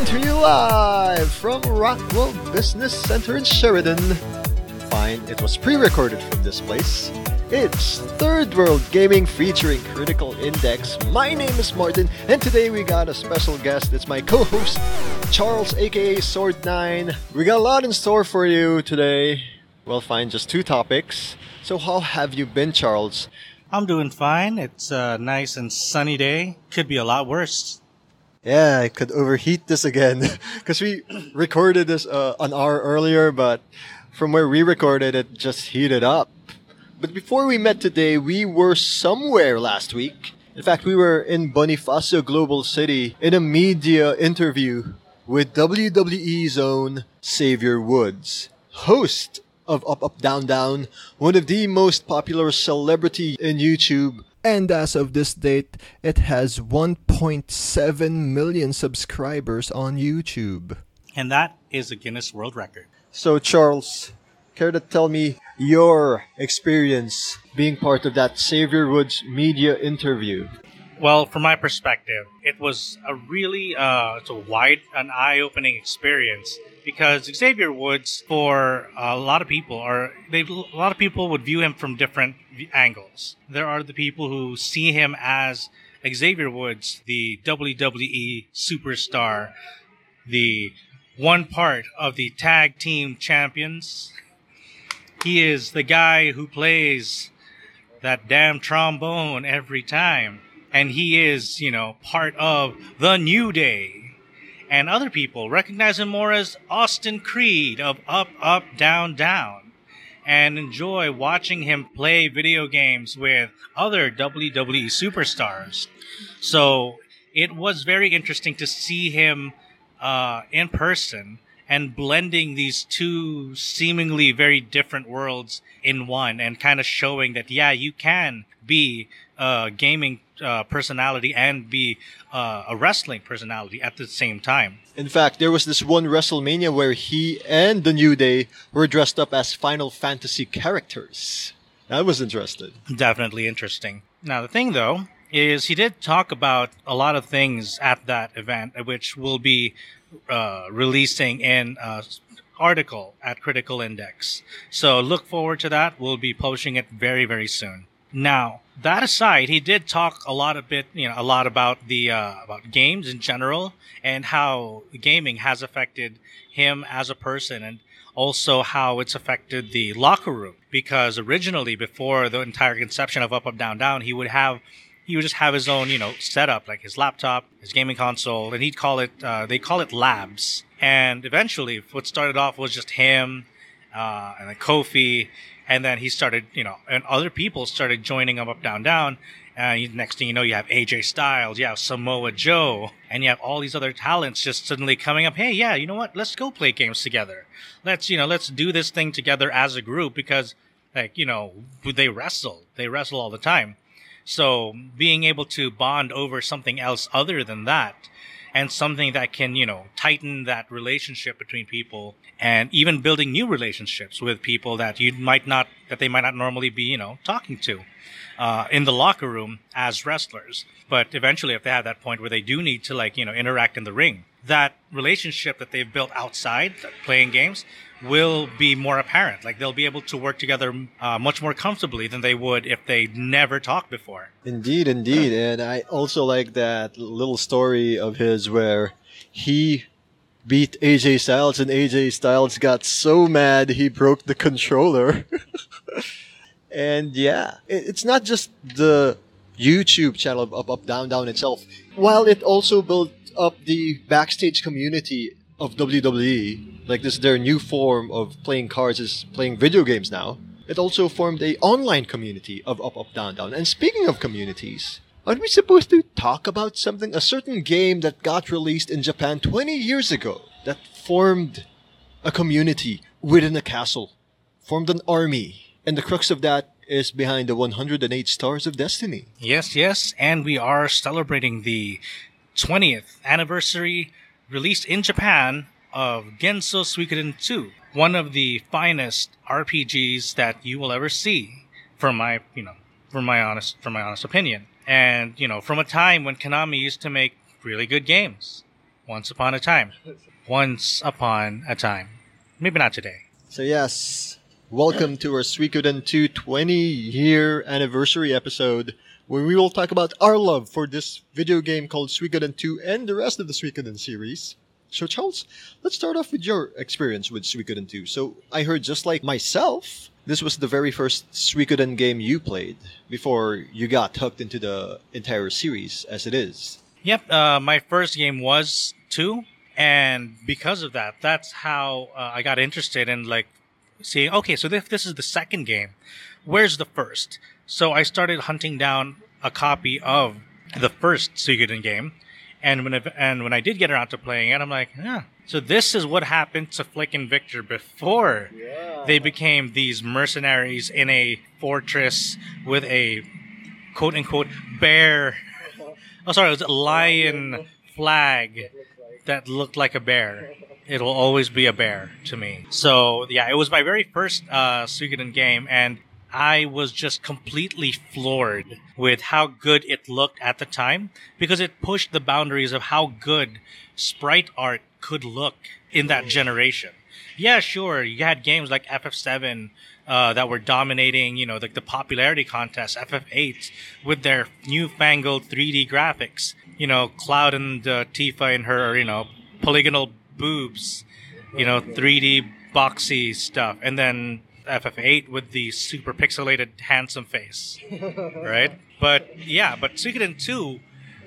Coming to you live from Rockwell Business Center in Sheridan. Fine, it was pre recorded from this place. It's Third World Gaming featuring Critical Index. My name is Martin, and today we got a special guest. It's my co host, Charles, aka Sword9. We got a lot in store for you today. Well, fine, just two topics. So, how have you been, Charles? I'm doing fine. It's a nice and sunny day. Could be a lot worse. Yeah, I could overheat this again because we recorded this uh, an hour earlier, but from where we recorded it, just heated up. But before we met today, we were somewhere last week. In fact, we were in Bonifacio Global City in a media interview with WWE's own Xavier Woods, host of Up Up Down Down, one of the most popular celebrity in YouTube. And as of this date, it has 1.7 million subscribers on YouTube. And that is a Guinness World Record. So, Charles, care to tell me your experience being part of that Xavier Woods media interview? Well, from my perspective, it was a really uh, it's a wide, an eye-opening experience because Xavier Woods, for a lot of people, are they a lot of people would view him from different angles. There are the people who see him as Xavier Woods, the WWE superstar, the one part of the tag team champions. He is the guy who plays that damn trombone every time and he is, you know, part of the New Day. And other people recognize him more as Austin Creed of Up, Up, Down, Down, and enjoy watching him play video games with other WWE superstars. So it was very interesting to see him uh, in person and blending these two seemingly very different worlds in one and kind of showing that, yeah, you can be a gaming uh, personality and be uh, a wrestling personality at the same time. In fact, there was this one WrestleMania where he and the New Day were dressed up as Final Fantasy characters. That was interesting. Definitely interesting. Now, the thing though is he did talk about a lot of things at that event, which will be uh, releasing in an article at Critical Index. So look forward to that. We'll be publishing it very, very soon. Now, that aside, he did talk a lot a bit, you know, a lot about the uh, about games in general and how gaming has affected him as a person and also how it's affected the locker room because originally before the entire conception of up up down down he would have he would just have his own, you know, setup, like his laptop, his gaming console, and he'd call it, uh, they call it labs. And eventually, what started off was just him, uh, and then Kofi, and then he started, you know, and other people started joining him up, down, down. And next thing you know, you have AJ Styles, you have Samoa Joe, and you have all these other talents just suddenly coming up. Hey, yeah, you know what? Let's go play games together. Let's, you know, let's do this thing together as a group because, like, you know, they wrestle. They wrestle all the time. So being able to bond over something else other than that and something that can, you know, tighten that relationship between people and even building new relationships with people that you might not, that they might not normally be, you know, talking to. Uh, in the locker room as wrestlers, but eventually, if they have that point where they do need to like you know interact in the ring, that relationship that they've built outside playing games will be more apparent. Like they'll be able to work together uh, much more comfortably than they would if they never talked before. Indeed, indeed. And I also like that little story of his where he beat AJ Styles and AJ Styles got so mad he broke the controller. and yeah, it's not just the YouTube channel of Up Up Down Down itself. While it also built up the backstage community of WWE, like this their new form of playing cards is playing video games now. It also formed a online community of Up Up Down Down. And speaking of communities, aren't we supposed to talk about something? A certain game that got released in Japan 20 years ago that formed a community within a castle, formed an army. And the crux of that is behind the 108 Stars of Destiny. Yes, yes, and we are celebrating the 20th anniversary released in Japan of Genso Suikoden 2, one of the finest RPGs that you will ever see, from my you know, from my honest from my honest opinion. And you know, from a time when Konami used to make really good games, Once upon a time. Once upon a time. Maybe not today. So yes, welcome to our Suikoden 2 20 year anniversary episode where we will talk about our love for this video game called Suikoden 2 and the rest of the Suikoden series. So Charles, let's start off with your experience with Suikoden 2. So I heard just like myself, this was the very first Suikoden game you played before you got hooked into the entire series as it is. Yep, uh, my first game was 2 and because of that, that's how uh, I got interested in like seeing okay, so if this is the second game, where's the first? So I started hunting down a copy of the first Suikoden game, and when I, and when I did get around to playing it, I'm like, yeah. So this is what happened to Flik and Viktor before Yeah. they became these mercenaries in a fortress with a quote unquote bear. Oh, sorry, it was a lion flag that looked like a bear. It'll always be a bear to me. So yeah, it was my very first uh, Suikoden game, and I was just completely floored with how good it looked at the time because it pushed the boundaries of how good sprite art could look in that generation. Yeah, sure, you had games like FF7 uh, that were dominating, you know, like the popularity contest, FF8, with their newfangled 3D graphics. You know, Cloud and uh, Tifa and her, you know, polygonal boobs, you know, 3D boxy stuff, and then FF8 with the super pixelated handsome face, right? But yeah, but Suikoden 2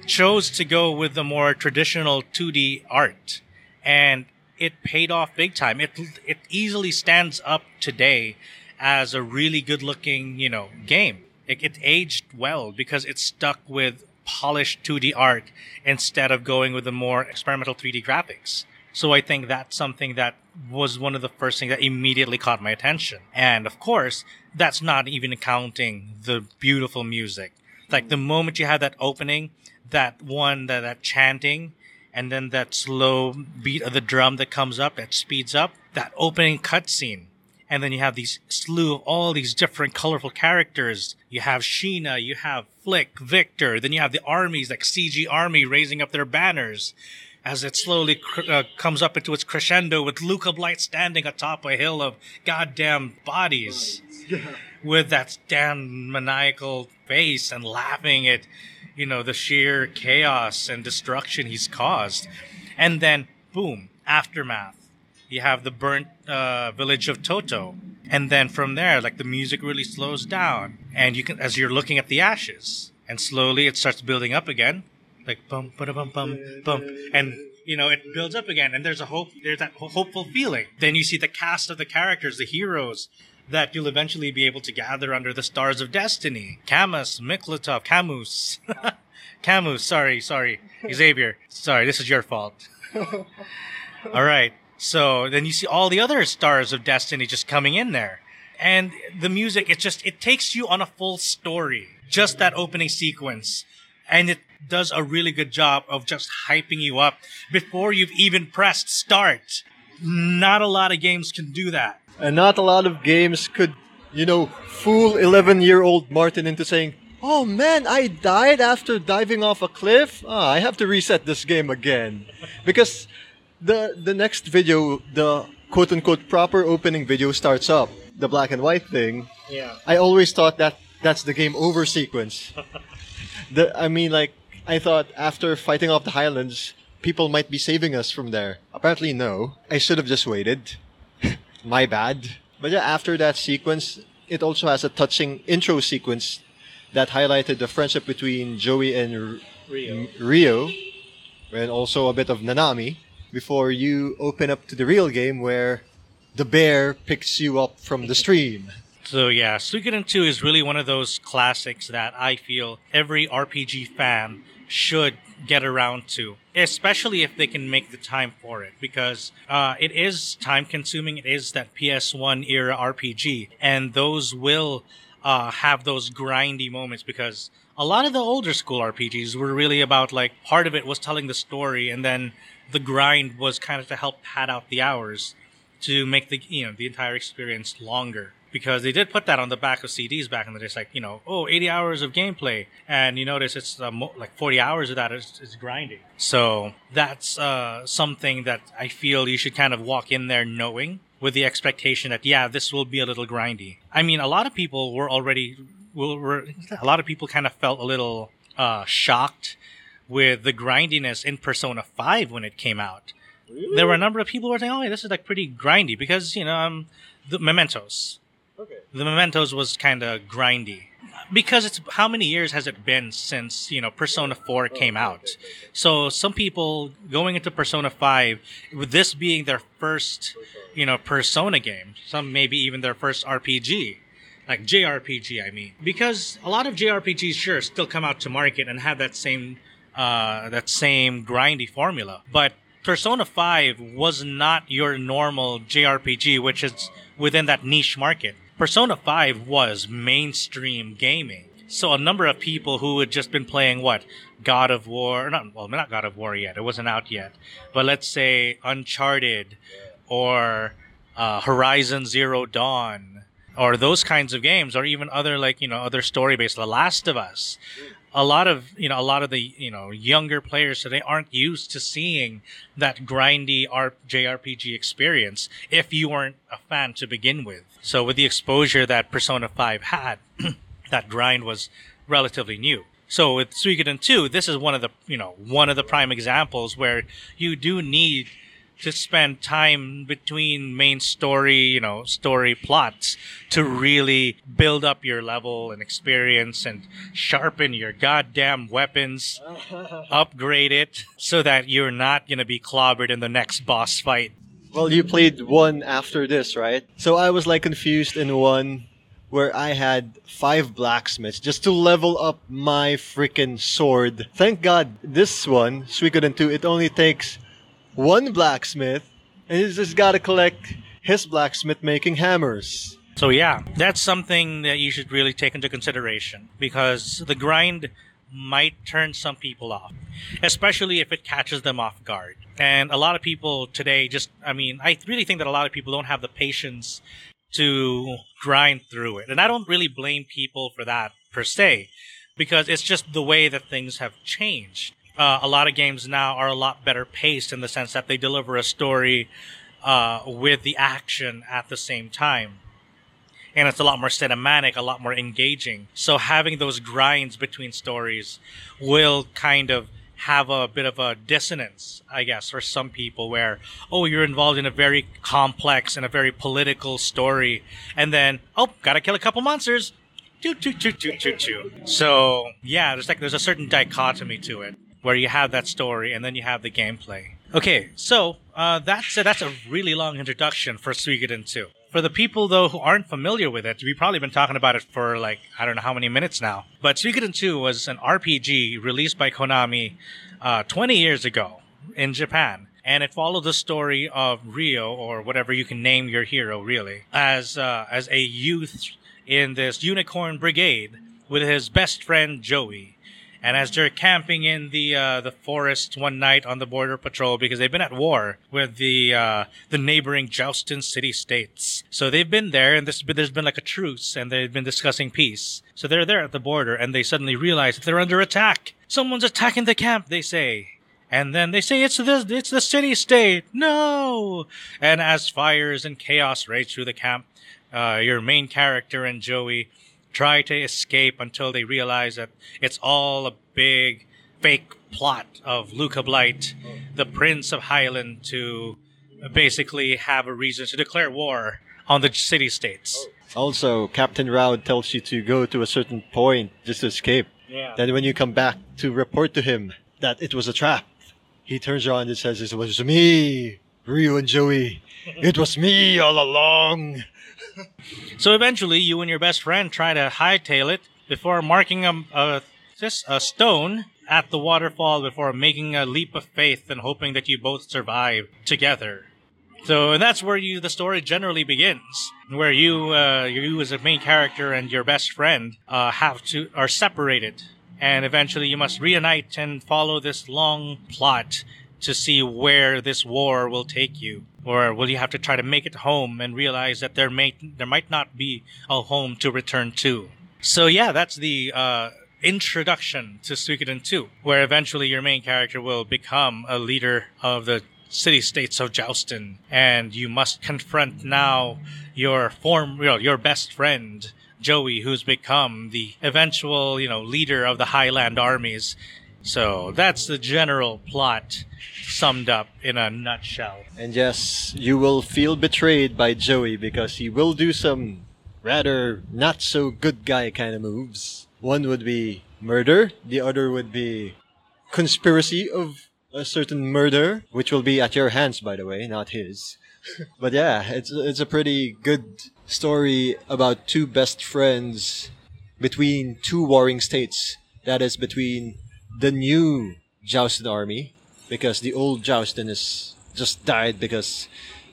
chose to go with the more traditional 2D art, and it paid off big time. It it easily stands up today as a really good looking, you know, game. It, it aged well because it stuck with polished 2D art instead of going with the more experimental 3D graphics. So I think that's something that was one of the first things that immediately caught my attention. And of course, that's not even counting the beautiful music. Like the moment you have that opening, that one, that, that chanting, and then that slow beat of the drum that comes up, that speeds up, that opening cutscene. And then you have these slew of all these different colorful characters. You have Sheena, you have Flik, Viktor, then you have the armies like CG Army raising up their banners as it slowly cr- uh, comes up into its crescendo with Luca Blight standing atop a hill of goddamn bodies with that damn maniacal face and laughing at, you know, the sheer chaos and destruction he's caused. And then, boom, aftermath. You have the burnt uh, village of Toto. And then from there, like the music really slows down. And you can, as you're looking at the ashes, and slowly it starts building up again. Like bum, ba bum, bum, bum. And, you know, it builds up again. And there's a hope, there's that hopeful feeling. Then you see the cast of the characters, the heroes, that you'll eventually be able to gather under the stars of destiny. Camus, Miklotov, Camus. Camus, sorry, sorry. Xavier, sorry, this is your fault. all right. So then you see all the other stars of destiny just coming in there. And the music, it just, it takes you on a full story. Just that opening sequence. And it does a really good job of just hyping you up before you've even pressed start. Not a lot of games can do that. And not a lot of games could, you know, fool 11 year old Martin into saying, Oh man, I died after diving off a cliff. Ah, I have to reset this game again. Because the the next video, the quote unquote proper opening video starts up, the black and white thing. Yeah. I always thought that that's the game over sequence. the I mean like I thought after fighting off the Highlands, people might be saving us from there. Apparently no. I should have just waited. My bad. But yeah, after that sequence, it also has a touching intro sequence that highlighted the friendship between Jowy and R- Rio. Rio, and also a bit of Nanami, before you open up to the real game where the bear picks you up from the stream. So yeah, Suikoden 2 is really one of those classics that I feel every RPG fan should get around to, especially if they can make the time for it, because uh, it is time consuming. It is that PS1 era RPG, and those will uh, have those grindy moments because a lot of the older school RPGs were really about like part of it was telling the story, and then the grind was kind of to help pad out the hours to make the you know the entire experience longer. Because they did put that on the back of CDs back in the day. It's like, you know, oh, 80 hours of gameplay. And you notice it's uh, mo- like 40 hours of that is, is grinding. So that's uh, something that I feel you should kind of walk in there knowing with the expectation that, yeah, this will be a little grindy. I mean, a lot of people were already, were, a lot of people kind of felt a little uh, shocked with the grindiness in Persona 5 when it came out. Really? There were a number of people who were saying, oh, yeah, this is like pretty grindy because, you know, um, the Mementos. Okay. The Mementos was kind of grindy because it's how many years has it been since you know Persona 4 came out? So some people going into Persona 5 with this being their first, you know, Persona game, some maybe even their first RPG, like JRPG, I mean, because a lot of JRPGs sure still come out to market and have that same uh, that same grindy formula, but Persona 5 was not your normal JRPG, which is within that niche market. Persona 5 was mainstream gaming. So a number of people who had just been playing what God of War, not well, not God of War yet. It wasn't out yet, but let's say Uncharted or uh, Horizon Zero Dawn or those kinds of games, or even other like you know other story based, The Last of Us. A lot of you know a lot of the you know younger players today aren't used to seeing that grindy JRPG experience if you weren't a fan to begin with. So with the exposure that Persona 5 had, that grind was relatively new. So with Suikoden 2, this is one of the, you know, one of the prime examples where you do need to spend time between main story, you know, story plots to really build up your level and experience and sharpen your goddamn weapons, upgrade it so that you're not going to be clobbered in the next boss fight. Well, you played one after this, right? So I was like confused in one where I had five blacksmiths just to level up my freaking sword. Thank God this one, Suikoden 2, it only takes one blacksmith and he's just gotta collect his blacksmith making hammers. So yeah, that's something that you should really take into consideration because the grind might turn some people off, especially if it catches them off guard. And a lot of people today just, I mean, I really think that a lot of people don't have the patience to grind through it. And I don't really blame people for that per se, because it's just the way that things have changed. Uh, a lot of games now are a lot better paced in the sense that they deliver a story uh, with the action at the same time and it's a lot more cinematic, a lot more engaging. So having those grinds between stories will kind of have a bit of a dissonance, I guess, for some people where, oh, you're involved in a very complex and a very political story, and then, oh, gotta kill a couple monsters. Choo, choo, choo, choo, choo, choo. So, yeah, there's like, there's a certain dichotomy to it where you have that story and then you have the gameplay. Okay, so, uh, that's, that's a really long introduction for Suikoden 2 for the people though who aren't familiar with it, we've probably been talking about it for like I don't know how many minutes now. But Suikoden 2 was an RPG released by Konami uh, 20 years ago in Japan, and it followed the story of Ryo or whatever you can name your hero really as uh, as a youth in this unicorn brigade with his best friend Jowy and as they're camping in the uh, the forest one night on the border patrol because they've been at war with the uh, the neighboring Jowston city states, so they've been there, and this, there's been like a truce, and they've been discussing peace. So they're there at the border, and they suddenly realize that they're under attack. Someone's attacking the camp. They say. And then they say it's the it's the city state. No. And as fires and chaos rage through the camp, uh, your main character and Jowy try to escape until they realize that it's all a big fake plot of Luca Blight, the Prince of Highland, to basically have a reason to declare war on the city states. Also, Captain Rowd tells you to go to a certain point just to escape. Yeah. Then when you come back to report to him that it was a trap, he turns around and says, It was me, Ryo and Jowy. It was me all along. So eventually, you and your best friend try to hightail it before marking a, a, a stone at the waterfall before making a leap of faith and hoping that you both survive together. So, that's where you the story generally begins, where you uh, you as a main character and your best friend uh, have to are separated, and eventually you must reunite and follow this long plot to see where this war will take you, or will you have to try to make it home and realize that there may there might not be a home to return to? So yeah, that's the uh, introduction to Suikoden 2, where eventually your main character will become a leader of the city states of Jowston, and you must confront now your form, you know, your best friend Jowy, who's become the eventual, you know, leader of the Highland armies. So that's the general plot summed up in a nutshell. And yes, you will feel betrayed by Jowy because he will do some rather not so good guy kind of moves. One would be murder, the other would be conspiracy of a certain murder, which will be at your hands, by the way, not his. but yeah, it's it's a pretty good story about two best friends between two warring states. That is between the new Jowston army, because the old Jowston is just died because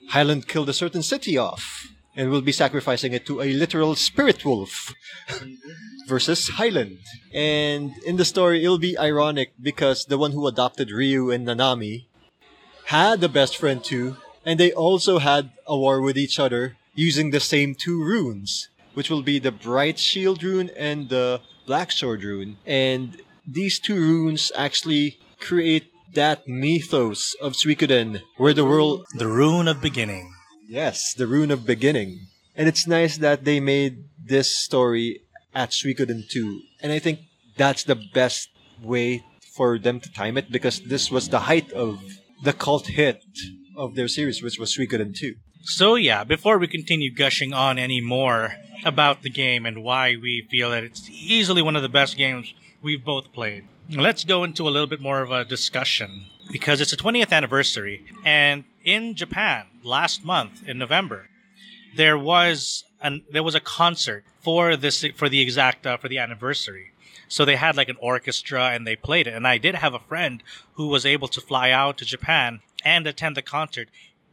Highland killed a certain city off and will be sacrificing it to a literal spirit wolf versus Highland. And in the story, it'll be ironic because the one who adopted Ryu and Nanami had a best friend too, and they also had a war with each other using the same two runes, which will be the Bright Shield rune and the Black Sword rune. And these two runes actually create that mythos of Suikoden, where the world. The rune of beginning. Yes, the rune of beginning. And it's nice that they made this story at Suikoden 2. And I think that's the best way for them to time it because this was the height of the cult hit of their series, which was Suikoden 2. So yeah, before we continue gushing on any more about the game and why we feel that it's easily one of the best games we've both played, let's go into a little bit more of a discussion because it's the 20th anniversary and in Japan last month in November there was an there was a concert for this for the exact uh, for the anniversary. So they had like an orchestra and they played it. And I did have a friend who was able to fly out to Japan and attend the concert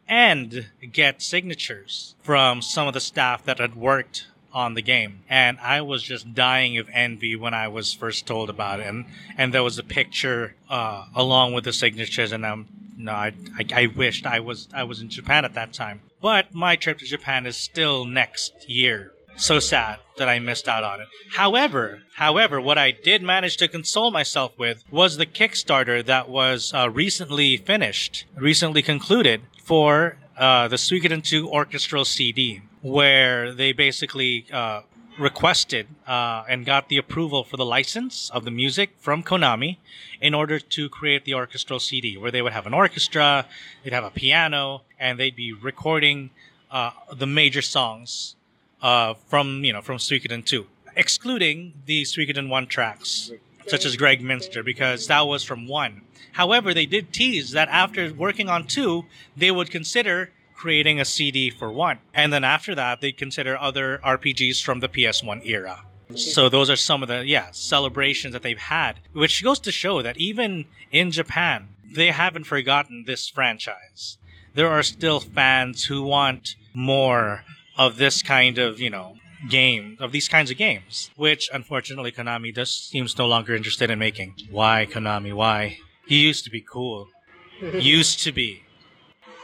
and get signatures from some of the staff that had worked on the game. And I was just dying of envy when I was first told about it. And, and there was a picture, uh, along with the signatures. And I'm, no, I, I, I wished I was, I was in Japan at that time. But my trip to Japan is still next year. So sad that I missed out on it. However, however, what I did manage to console myself with was the Kickstarter that was uh, recently finished, recently concluded for uh, the Suikoden 2 orchestral CD, where they basically uh, requested uh, and got the approval for the license of the music from Konami in order to create the orchestral CD, where they would have an orchestra, they'd have a piano, and they'd be recording uh, the major songs uh, from you know from Suikoden 2, excluding the Suikoden 1 tracks, such as Gregminster, because that was from 1. However, they did tease that after working on 2, they would consider creating a CD for 1. And then after that, they'd consider other RPGs from the PS1 era. So those are some of the yeah celebrations that they've had, which goes to show that even in Japan, they haven't forgotten this franchise. There are still fans who want more of this kind of, you know, game, of these kinds of games, which unfortunately Konami just seems no longer interested in making. Why, Konami? Why? He used to be cool. used to be.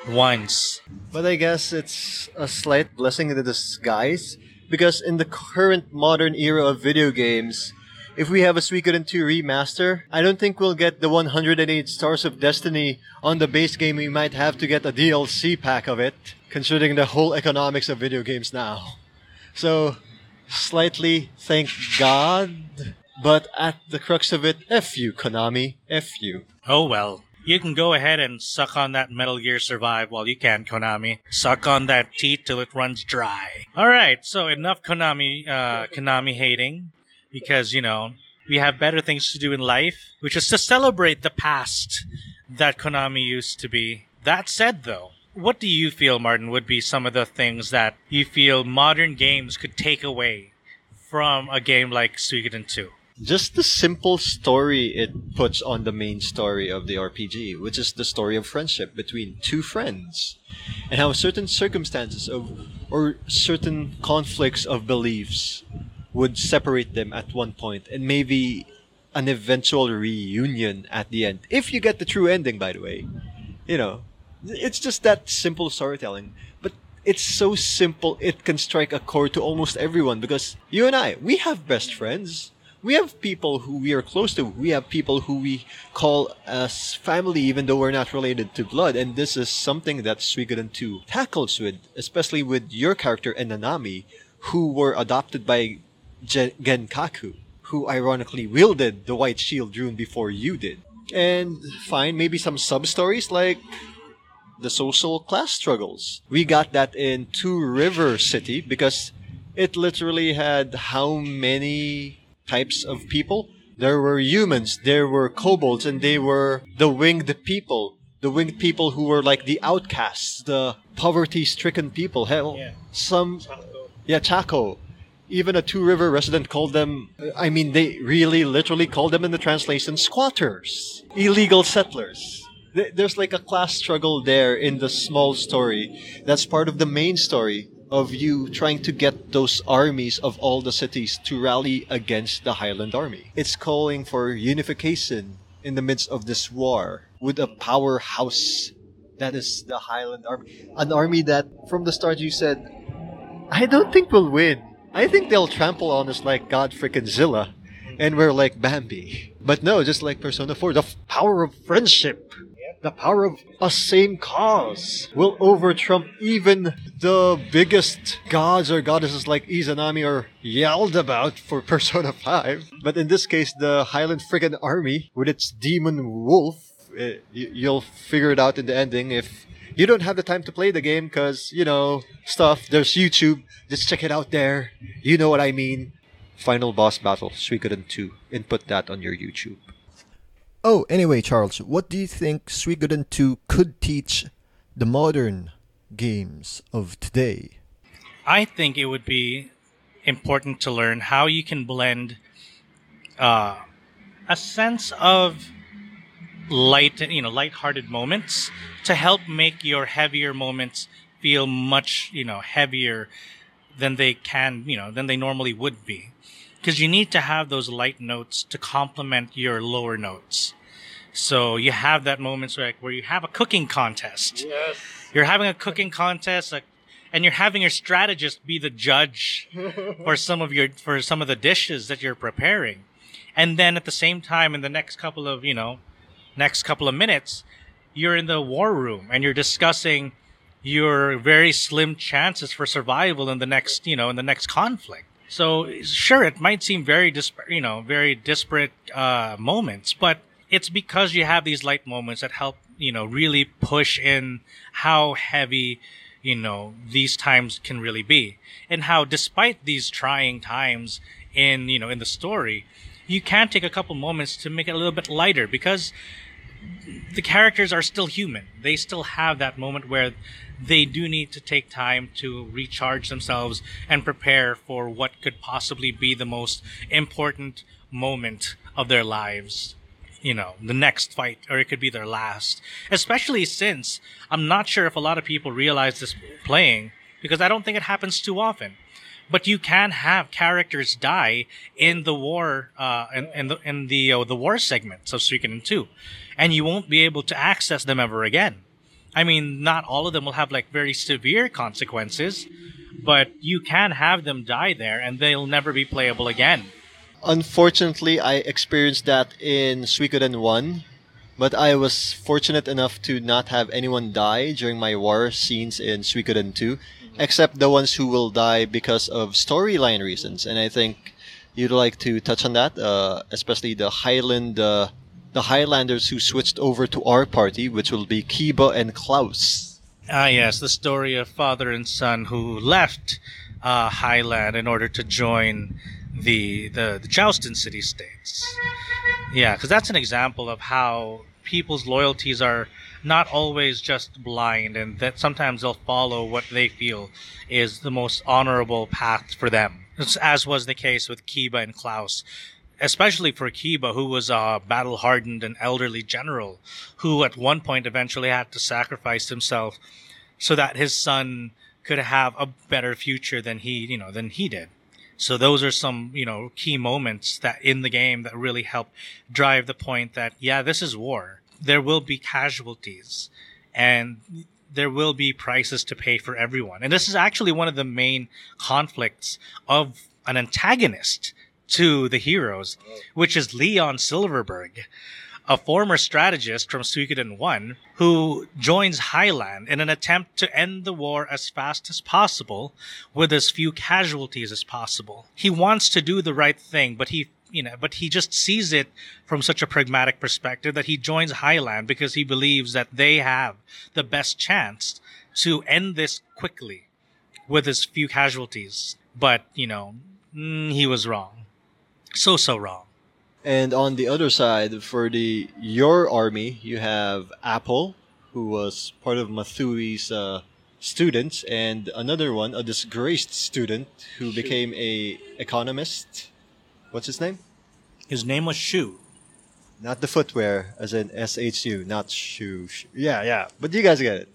Once. But I guess it's a slight blessing in disguise because in the current modern era of video games, if we have a Suikoden 2 remaster, I don't think we'll get the 108 Stars of Destiny on the base game. We might have to get a DLC pack of it, considering the whole economics of video games now. So, slightly thank God, but at the crux of it, F you, Konami, F you. Oh well. You can go ahead and suck on that Metal Gear Survive while you can, Konami. Suck on that teeth till it runs dry. Alright, so enough Konami, uh, Konami hating because, you know, we have better things to do in life, which is to celebrate the past that Konami used to be. That said, though, what do you feel, Martin, would be some of the things that you feel modern games could take away from a game like Suikoden 2? Just the simple story it puts on the main story of the RPG, which is the story of friendship between two friends, and how certain circumstances of or certain conflicts of beliefs would separate them at one point and maybe an eventual reunion at the end. If you get the true ending, by the way. You know, it's just that simple storytelling. But it's so simple, it can strike a chord to almost everyone because you and I, we have best friends. We have people who we are close to. We have people who we call as family, even though we're not related to blood. And this is something that Suikoden 2 tackles with, especially with your character and Nanami, who were adopted by Gen- Genkaku, who ironically wielded the white shield rune before you did. And fine, maybe some sub stories like the social class struggles. We got that in Two River City because it literally had how many types of people? There were humans, there were kobolds, and they were the winged people. The winged people who were like the outcasts, the poverty stricken people. Hell, Yeah. some. Yeah, Chaco. Even a Two River resident called them, I mean, they really literally called them in the translation squatters, illegal settlers. There's like a class struggle there in the small story. That's part of the main story of you trying to get those armies of all the cities to rally against the Highland Army. It's calling for unification in the midst of this war with a powerhouse that is the Highland Army. An army that, from the start, you said, I don't think we'll win. I think they'll trample on us like God frickin' Zilla, and we're like Bambi. But no, just like Persona 4, the f- power of friendship, the power of a same cause will over trump even the biggest gods or goddesses like Izanami are yelled about for Persona 5. But in this case, the Highland frickin' army with its demon wolf, eh, y- you'll figure it out in the ending if you don't have the time to play the game because you know stuff there's youtube just check it out there. You know what i mean. Final boss battle suikoden 2 input that on your youtube Oh, anyway, Charles, what do you think Suikoden 2 could teach the modern games of today? I think it would be important to learn how you can blend uh, a sense of light, you know, lighthearted moments to help make your heavier moments feel much, you know, heavier than they can, you know, than they normally would be. Because you need to have those light notes to complement your lower notes. So you have that moments like where you have a cooking contest. Yes. You're having a cooking contest like, and you're having your strategist be the judge for some of your for some of the dishes that you're preparing. And then at the same time in the next couple of you know next couple of minutes you're in the war room and you're discussing your very slim chances for survival in the next you know in the next conflict so sure it might seem very disparate you know very disparate uh, moments but it's because you have these light moments that help you know really push in how heavy you know these times can really be. And how despite these trying times in you know in the story you can take a couple moments to make it a little bit lighter because the characters are still human. They still have that moment where they do need to take time to recharge themselves and prepare for what could possibly be the most important moment of their lives. You know, the next fight, or it could be their last. Especially since I'm not sure if a lot of people realize this playing, because I don't think it happens too often but you can have characters die in the war uh, in, in the in the uh, the war segments of Suikoden 2 and you won't be able to access them ever again. I mean, not all of them will have like very severe consequences, but you can have them die there and they'll never be playable again. unfortunately i experienced that in suikoden 1 but i was fortunate enough to not have anyone die during my war scenes in suikoden 2 except the ones who will die because of storyline reasons and i think you'd like to touch on that uh, especially the highland uh, the highlanders who switched over to our party which will be kiba and klaus Ah, yes, the story of father and son who left uh, Highland in order to join the the, the Jowston city states. Yeah, because that's an example of how people's loyalties are not always just blind, and that sometimes they'll follow what they feel is the most honorable path for them. As was the case with Kiba and Klaus especially for Kiba, who was uh, a battle hardened and elderly general, who at one point eventually had to sacrifice himself so that his son could have a better future than he, you know, than he did. So those are some, you know, key moments that in the game that really help drive the point that, yeah, this is war. There will be casualties and there will be prices to pay for everyone. And this is actually one of the main conflicts of an antagonist to the heroes, which is Leon Silverberg a former strategist from Suikoden 1 who joins Highland in an attempt to end the war as fast as possible with as few casualties as possible. He wants to do the right thing, but he you know, but he just sees it from such a pragmatic perspective that he joins Highland because he believes that they have the best chance to end this quickly with as few casualties. But, you know, mm, he was wrong. So, so wrong. And on the other side, for the your army, you have Apple, who was part of Mathiu's uh, students, and another one, a disgraced student who became a economist. What's his name? His name was Shu. Not the footwear, as in S H U, not shoe. Yeah, yeah. But you guys get it.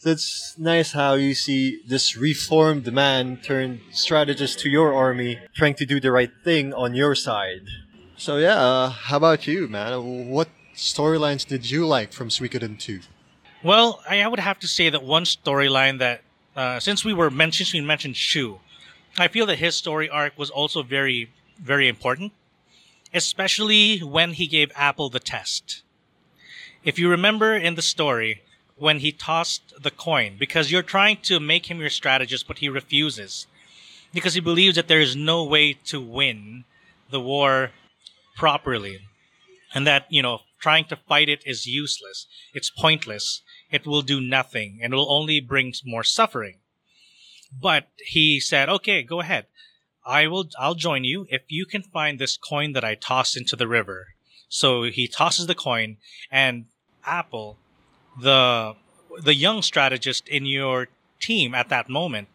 So it's nice how you see this reformed man turned strategist to your army, trying to do the right thing on your side. So yeah, uh, how about you, man? What storylines did you like from Suikoden 2? Well, I would have to say that one storyline that, uh, since we were mentioned, we mentioned Shu, I feel that his story arc was also very, very important, especially when he gave Apple the test. If you remember in the story, when he tossed the coin, because you're trying to make him your strategist, but he refuses, because he believes that there is no way to win the war properly and that, you know, trying to fight it is useless. It's pointless. It will do nothing and it will only bring more suffering. But he said, okay, go ahead. I will, I'll join you if you can find this coin that I tossed into the river. So he tosses the coin and Apple, the, the young strategist in your team at that moment,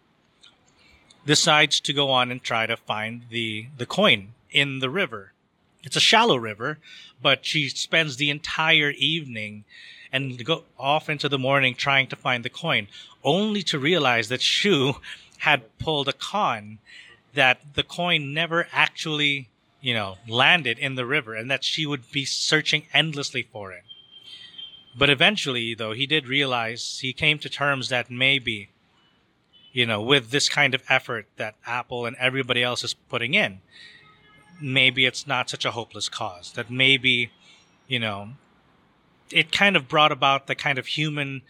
decides to go on and try to find the, the coin in the river. It's a shallow river, but she spends the entire evening and go off into the morning trying to find the coin, only to realize that Shu had pulled a con that the coin never actually, you know, landed in the river and that she would be searching endlessly for it. But eventually, though, he did realize, he came to terms that maybe, you know, with this kind of effort that Apple and everybody else is putting in, maybe it's not such a hopeless cause. That maybe, you know, it kind of brought about the kind of human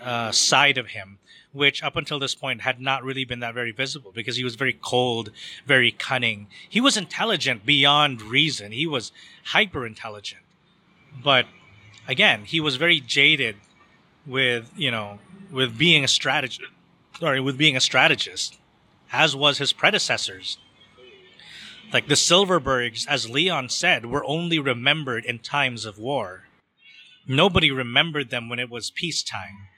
uh, side of him, which up until this point had not really been that very visible because he was very cold, very cunning. He was intelligent beyond reason. He was hyper intelligent. But again, he was very jaded with, you know, with being a strategist, sorry, with being a strategist, as was his predecessors. Like the Silverbergs, as Leon said, were only remembered in times of war. Nobody remembered them when it was peacetime.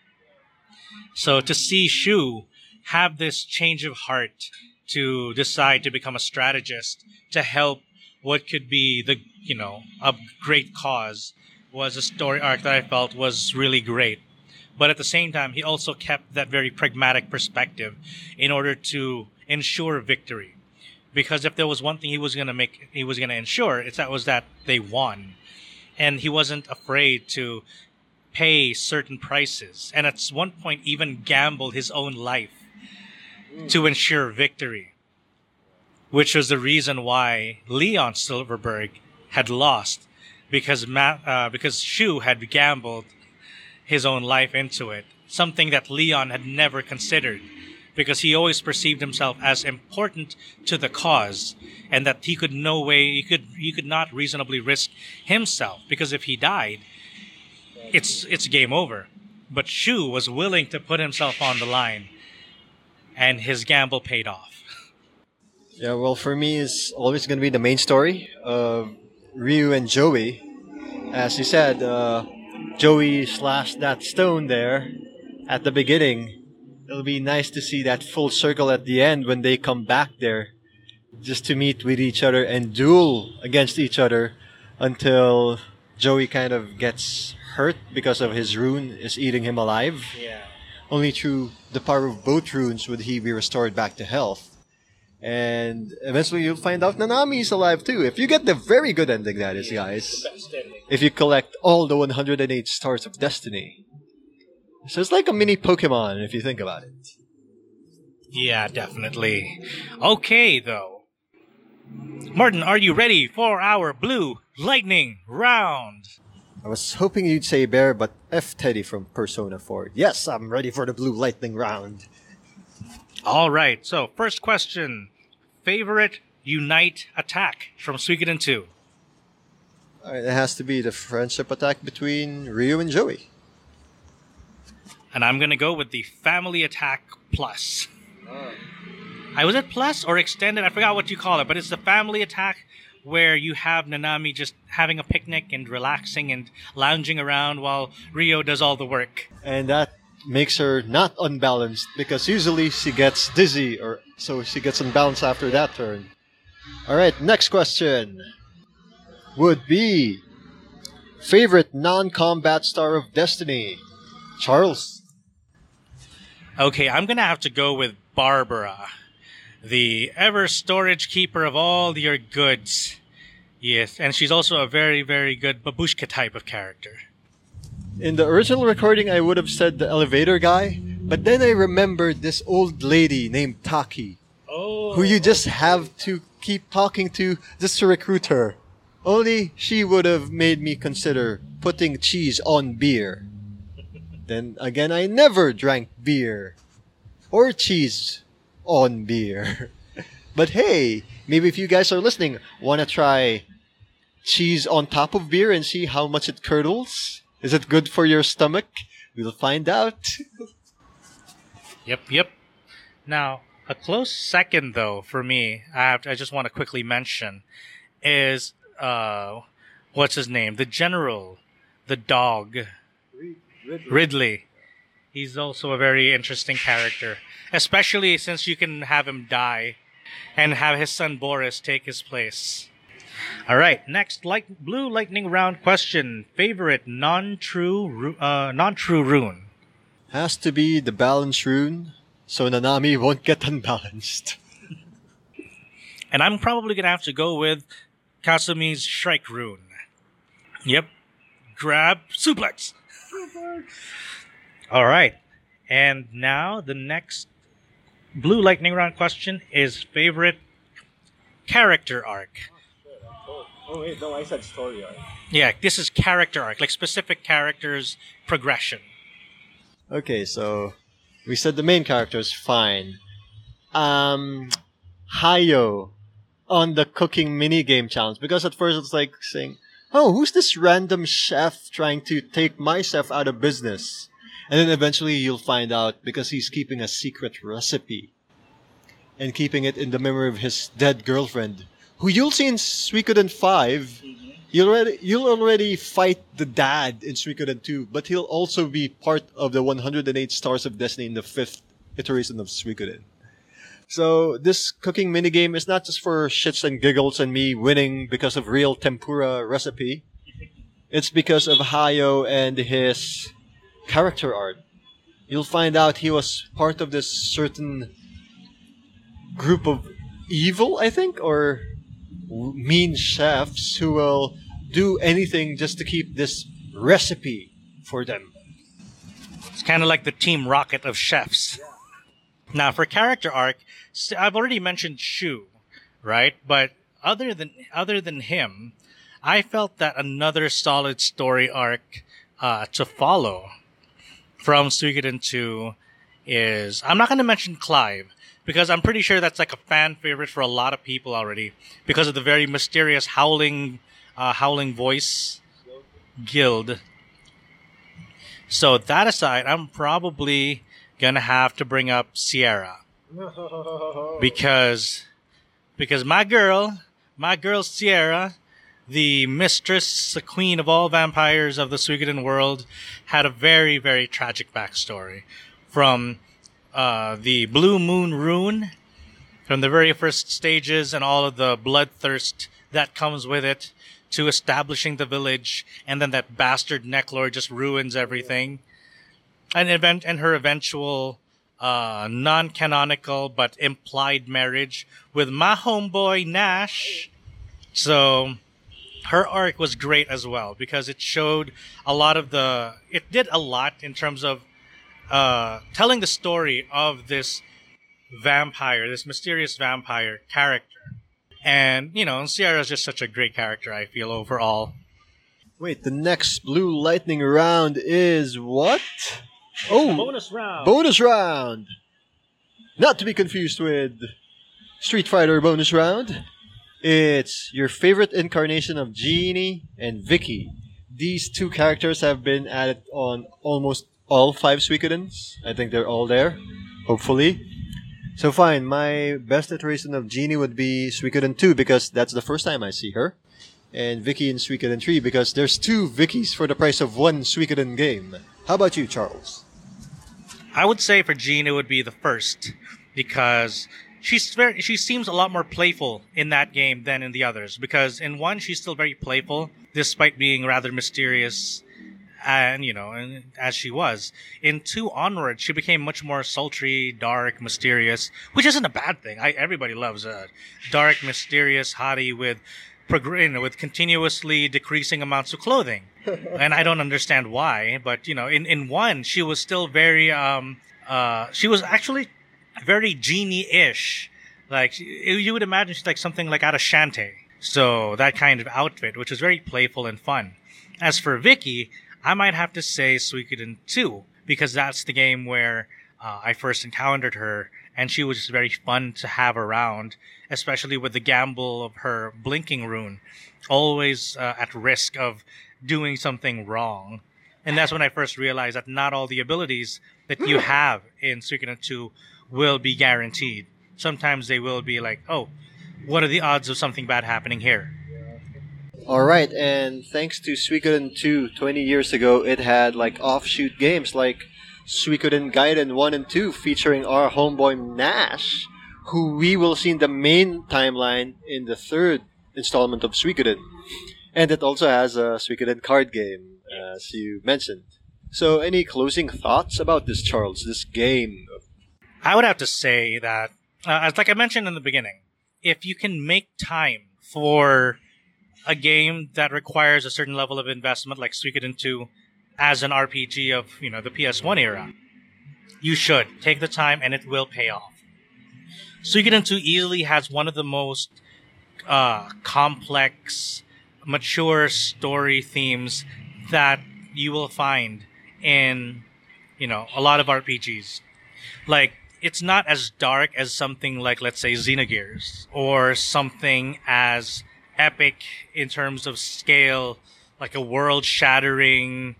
So to see Shu have this change of heart to decide to become a strategist to help what could be the you know a great cause was a story arc that I felt was really great. But at the same time, he also kept that very pragmatic perspective in order to ensure victory because if there was one thing he was going to make, he was going to ensure, it's that was that they won, and he wasn't afraid to pay certain prices, and at one point even gambled his own life to ensure victory, which was the reason why Leon Silverberg had lost because uh, because Shu had gambled his own life into it, something that Leon had never considered because he always perceived himself as important to the cause and that he could no way he could he could not reasonably risk himself because if he died it's it's game over. But Shu was willing to put himself on the line and his gamble paid off. Yeah well for me it's always going to be the main story of Ryu and Jowy as you said uh, Jowy slashed that stone there at the beginning it'll be nice to see that full circle at the end when they come back there just to meet with each other and duel against each other until Jowy kind of gets hurt because of his rune is eating him alive. Yeah. Only through the power of both runes would he be restored back to health. And eventually you'll find out Nanami is alive too. If you get the very good ending, that is, guys. If you collect all the 108 stars of destiny. So it's like a mini Pokemon if you think about it. Yeah, definitely. Okay, though. Martin, are you ready for our blue lightning round? I was hoping you'd say Bear, but F Teddie from Persona 4. Yes, I'm ready for the blue lightning round. All right, so first question Favorite Unite attack from Suikoden 2? It has to be the friendship attack between Ryu and Jowy. And I'm going to go with the Family Attack Plus. I was it plus or extended? I forgot what you call it, but it's the family attack where you have Nanami just having a picnic and relaxing and lounging around while Riou does all the work. And that makes her not unbalanced because usually she gets dizzy or so she gets unbalanced after that turn. Alright, next question would be favorite non-combat star of Destiny. Charles. Okay, I'm gonna have to go with Barbara, the ever storage keeper of all your goods. Yes, and she's also a very, very good babushka type of character. In the original recording, I would have said the elevator guy, but then I remembered this old lady named Taki, Oh. who you just have to keep talking to just to recruit her. Only she would have made me consider putting cheese on beer. Then again, I never drank beer or cheese on beer. But hey, maybe if you guys are listening, want to try cheese on top of beer and see how much it curdles? Is it good for your stomach? We'll find out. Yep, yep. Now, a close second though for me, I have to, I just want to quickly mention is uh what's his name? The general, the dog, Ridley. He's also a very interesting character, especially since you can have him die and have his son Boris take his place. All right, next light blue lightning round question. Favorite non-true uh non-true rune. Has to be the balance rune, so Nanami won't get unbalanced. And I'm probably gonna have to go with Kasumi's Shrike Rune. Yep. Grab suplex. All right. And now the next Blue Lightning Round question is favorite character arc. Oh wait, no, I said story arc. Yeah, this is character arc, like specific characters progression. Okay, so we said the main character is fine. Um, Hai Yo on the cooking mini game challenge because at first it's like saying, "Oh, who's this random chef trying to take my chef out of business?" And then eventually you'll find out because he's keeping a secret recipe and keeping it in the memory of his dead girlfriend, who you'll see in Suikoden 5. Mm-hmm. You'll already you'll already fight the dad in Suikoden 2, but he'll also be part of the 108 Stars of Destiny in the fifth iteration of Suikoden. So this cooking minigame is not just for shits and giggles and me winning because of real tempura recipe. It's because of Hai Yo and his character art. You'll find out he was part of this certain group of evil, I think, or mean chefs who will do anything just to keep this recipe for them. It's kind of like the Team Rocket of chefs. Now, for character arc, I've already mentioned Shu, right? But other than other than him, I felt that another solid story arc uh, to follow from Suikoden 2 is I'm not going to mention Clive because I'm pretty sure that's like a fan favorite for a lot of people already because of the very mysterious howling uh, howling voice guild. So that aside, I'm probably gonna have to bring up Sierra because because my girl, my girl Sierra, the mistress, the queen of all vampires of the Suikoden world, had a very very tragic backstory from uh, the Blue Moon Rune, from the very first stages and all of the bloodthirst that comes with it, to establishing the village, and then that bastard Neclord just ruins everything, and event and her eventual uh, non-canonical but implied marriage with my homeboy Nash. So her arc was great as well because it showed a lot of the. It did a lot in terms of uh, telling the story of this vampire, this mysterious vampire character. And, you know, Sierra's just such a great character, I feel, overall. Wait, the next Blue Lightning round is what? Oh, Bonus round! bonus round! Not to be confused with Street Fighter bonus round. It's your favorite incarnation of Genie and Vicky. These two characters have been added on almost all five Suikodens. I think they're all there, hopefully. So fine, my best iteration of Genie would be Suikoden 2 because that's the first time I see her. And Vicky in Suikoden 3 because there's two Vickies for the price of one Suikoden game. How about you, Charles? I would say for Jean it would be the first because she's very she seems a lot more playful in that game than in the others because in one she's still very playful despite being rather mysterious and you know and as she was in 2 onward she became much more sultry dark mysterious which isn't a bad thing I, everybody loves a dark mysterious hottie with you know, with continuously decreasing amounts of clothing and I don't understand why. But you know, in in one, she was still very um uh she was actually very genie-ish. Like you would imagine she's like something like out of Shantae. So that kind of outfit, which was very playful and fun. As for Vicky, I might have to say Suikoden 2 because that's the game where uh, I first encountered her, and she was just very fun to have around, especially with the gamble of her blinking rune, always uh, at risk of doing something wrong. And that's when I first realized that not all the abilities that you have in Suikoden 2 will be guaranteed. Sometimes they will be like, oh, what are the odds of something bad happening here? Alright, and thanks to Suikoden 2 20 years ago, it had like offshoot games like Suikoden Gaiden 1 and 2 featuring our homeboy Nash, who we will see in the main timeline in the third installment of Suikoden. And it also has a Suikoden card game, as you mentioned. So, any closing thoughts about this, Charles? This game? I would have to say that, uh, as like I mentioned in the beginning, if you can make time for a game that requires a certain level of investment, like Suikoden 2, as an RPG of you know the PS1 era, you should take the time, and it will pay off. Suikoden 2 easily has one of the most uh, complex, mature story themes that you will find in you know a lot of RPGs. Like it's not as dark as something like let's say Xenogears or something as epic in terms of scale like a world-shattering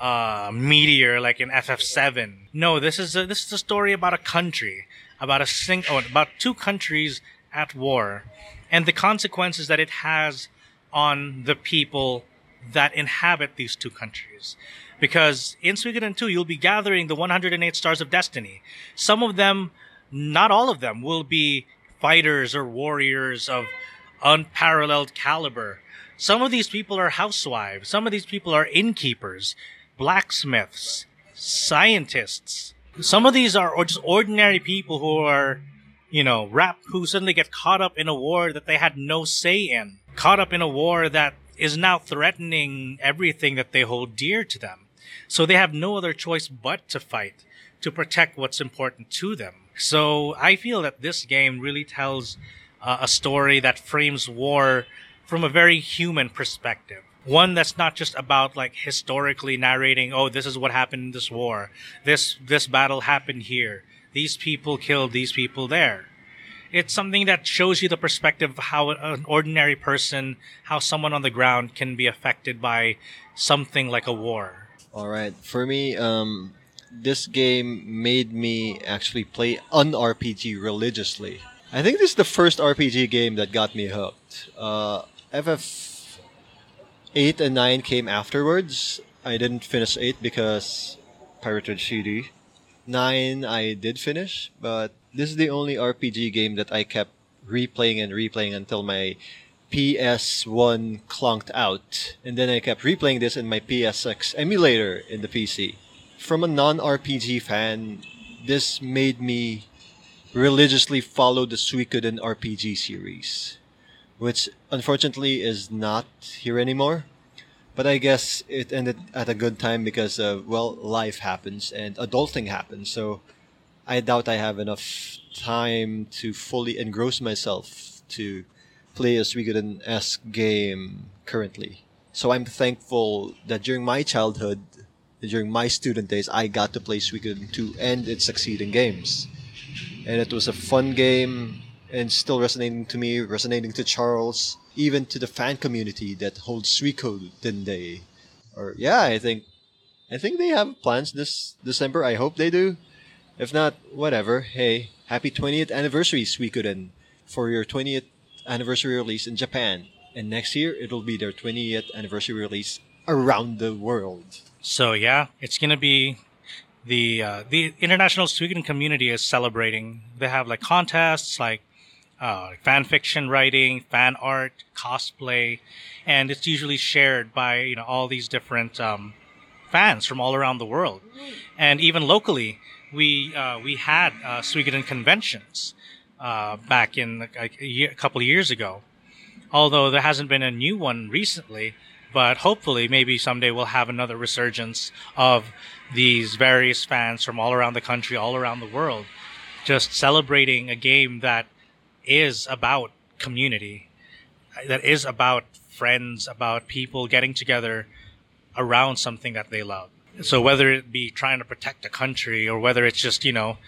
uh, meteor like in FF7. No, this is a, this is a story about a country, about a sing- oh, about two countries at war, and the consequences that it has on the people that inhabit these two countries. Because in Suikoden 2, you'll be gathering the 108 stars of destiny. Some of them, not all of them, will be fighters or warriors of unparalleled caliber. Some of these people are housewives. Some of these people are innkeepers, blacksmiths, scientists. Some of these are just ordinary people who are, you know, rap who suddenly get caught up in a war that they had no say in. Caught up in a war that is now threatening everything that they hold dear to them. So they have no other choice but to fight to protect what's important to them. So I feel that this game really tells uh, a story that frames war from a very human perspective. One that's not just about like historically narrating, oh, this is what happened in this war. This this battle happened here. These people killed these people there. It's something that shows you the perspective of how an ordinary person, how someone on the ground can be affected by something like a war. Alright, for me, um, this game made me actually play un RPG religiously. I think this is the first RPG game that got me hooked. Uh, FF 8 and 9 came afterwards. I didn't finish 8 because pirated CD. 9 I did finish, but this is the only RPG game that I kept replaying and replaying until my PS1 clunked out, and then I kept replaying this in my PSX emulator in the PC. From a non RPG fan, this made me religiously follow the Suikoden RPG series, which unfortunately is not here anymore. But I guess it ended at a good time because of well, life happens and adulting happens. So I doubt I have enough time to fully engross myself to play a Suikoden esque game currently. So I'm thankful that during my childhood, during my student days, I got to play Suikoden 2 and its succeeding games. And it was a fun game and still resonating to me, resonating to Charles, even to the fan community that holds Suikoden Day. Or yeah, I think I think they have plans this December. I hope they do. If not, whatever. Hey, happy 20th anniversary, Suikoden, for your 20th anniversary release in Japan. And next year, it'll be their 20th anniversary release around the world. So yeah, it's gonna be the uh, the international Suikoden community is celebrating. They have like contests like uh, fan fiction writing, fan art, cosplay, and it's usually shared by you know all these different um, fans from all around the world, and even locally. We uh, we had uh, conventions uh, back in like, a, year, a couple of years ago, although there hasn't been a new one recently. But hopefully, maybe someday we'll have another resurgence of these various fans from all around the country, all around the world, just celebrating a game that is about community, that is about friends, about people getting together around something that they love. So whether it be trying to protect a country or whether it's just, you know,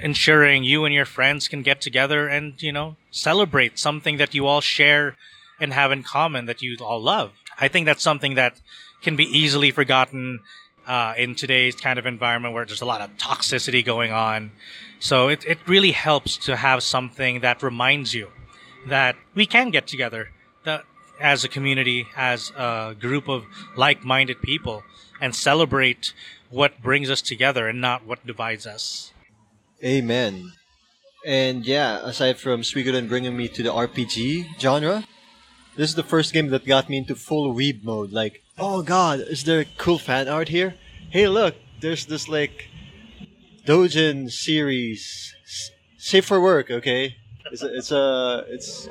ensuring you and your friends can get together and, you know, celebrate something that you all share and have in common that you all love. I think that's something that can be easily forgotten uh, in today's kind of environment where there's a lot of toxicity going on. So it, it really helps to have something that reminds you that we can get together that as a community, as a group of like-minded people and celebrate what brings us together and not what divides us. Amen. And yeah, aside from Suikoden bringing me to the RPG genre, this is the first game that got me into full weeb mode. Like, oh god, is there cool fan art here? Hey, look, there's this like Dojin series, safe for work. Okay, it's a, it's a it's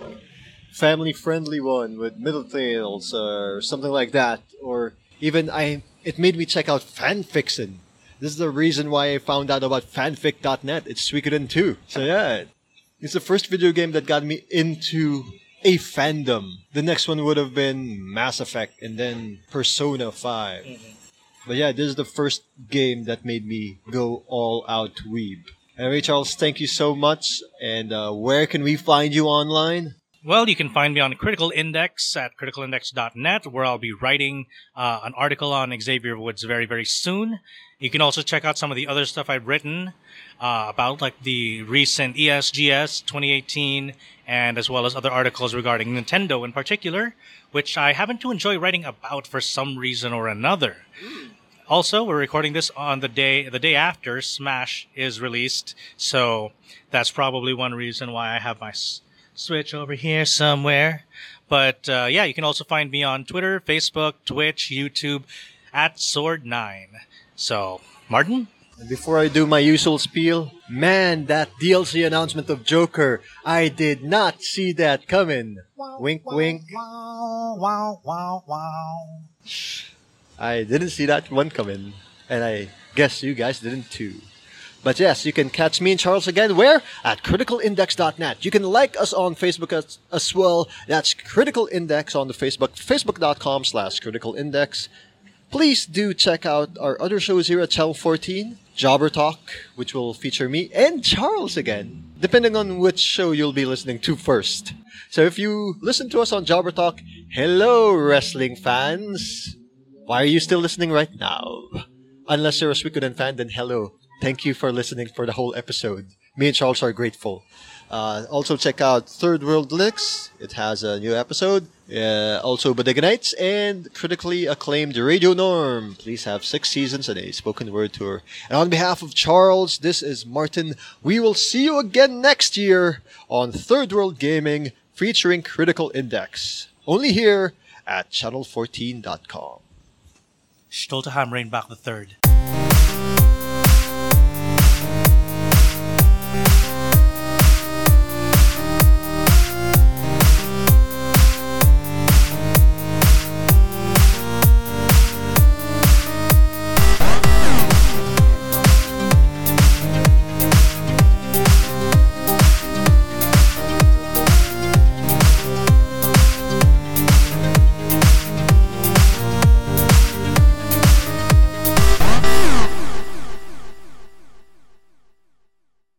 family friendly one with middle tails or something like that. Or even I, it made me check out fanfiction. This is the reason why I found out about fanfic.net. It's Suikoden 2. So yeah, it's the first video game that got me into a fandom. The next one would have been Mass Effect and then Persona 5. Mm-hmm. But yeah, this is the first game that made me go all out weeb. Anyway, Charles, thank you so much. And uh, where can we find you online? Well, you can find me on Critical Index at criticalindex.net, where I'll be writing uh, an article on Xavier Woods very, very soon. You can also check out some of the other stuff I've written uh, about, like the recent ESGS 2018, and as well as other articles regarding Nintendo in particular, which I happen to enjoy writing about for some reason or another. Also, we're recording this on the day the day after Smash is released, so that's probably one reason why I have my switch over here somewhere. But uh, yeah, you can also find me on Twitter, Facebook, Twitch, YouTube at Sword9. So, Martin? Before I do my usual spiel, man, that DLC announcement of Joker, I did not see that coming. Wow, wink, wow, wink. Wow, wow, wow, wow. I didn't see that one coming, and I guess you guys didn't too. But yes, you can catch me and Charles again. Where? At criticalindex.net. You can like us on Facebook as, as well. That's Critical Index on the Facebook, facebook.com slash criticalindex. Please do check out our other shows here at Channel 14. Jobber Talk, which will feature me and Charles again, depending on which show you'll be listening to first. So if you listen to us on Jobber Talk, hello, wrestling fans. Why are you still listening right now? Unless you're a Suikoden fan, then hello. Thank you for listening for the whole episode. Me and Charles are grateful. Uh, also check out Third World Licks. It has a new episode. Uh, also Bodega Nights and critically acclaimed Radio Norm. Please have six seasons and a spoken word tour. And on behalf of Charles, this is Martin. We will see you again next year on Third World Gaming featuring Critical Index. Only here at channel14.com. Stolterheim Rainbach the Third.